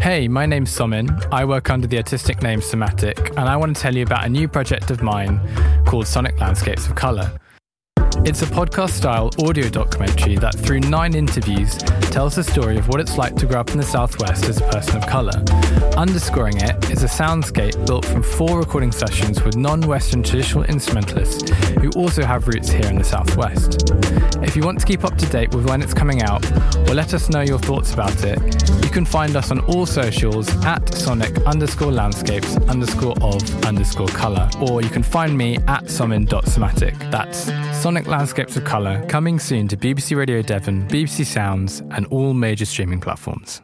Hey, my name's Somin. I work under the artistic name Somatic, and I want to tell you about a new project of mine called Sonic Landscapes of Colour. It's a podcast style audio documentary that, through nine interviews, tells the story of what it's like to grow up in the Southwest as a person of colour. Underscoring it is a soundscape built from four recording sessions with non Western traditional instrumentalists who also have roots here in the Southwest. If you want to keep up to date with when it's coming out or let us know your thoughts about it, you can find us on all socials at sonic underscore landscapes underscore of underscore colour, or you can find me at somin.somatic. That's Sonic Landscapes of Colour, coming soon to BBC Radio Devon, BBC Sounds, and all major streaming platforms.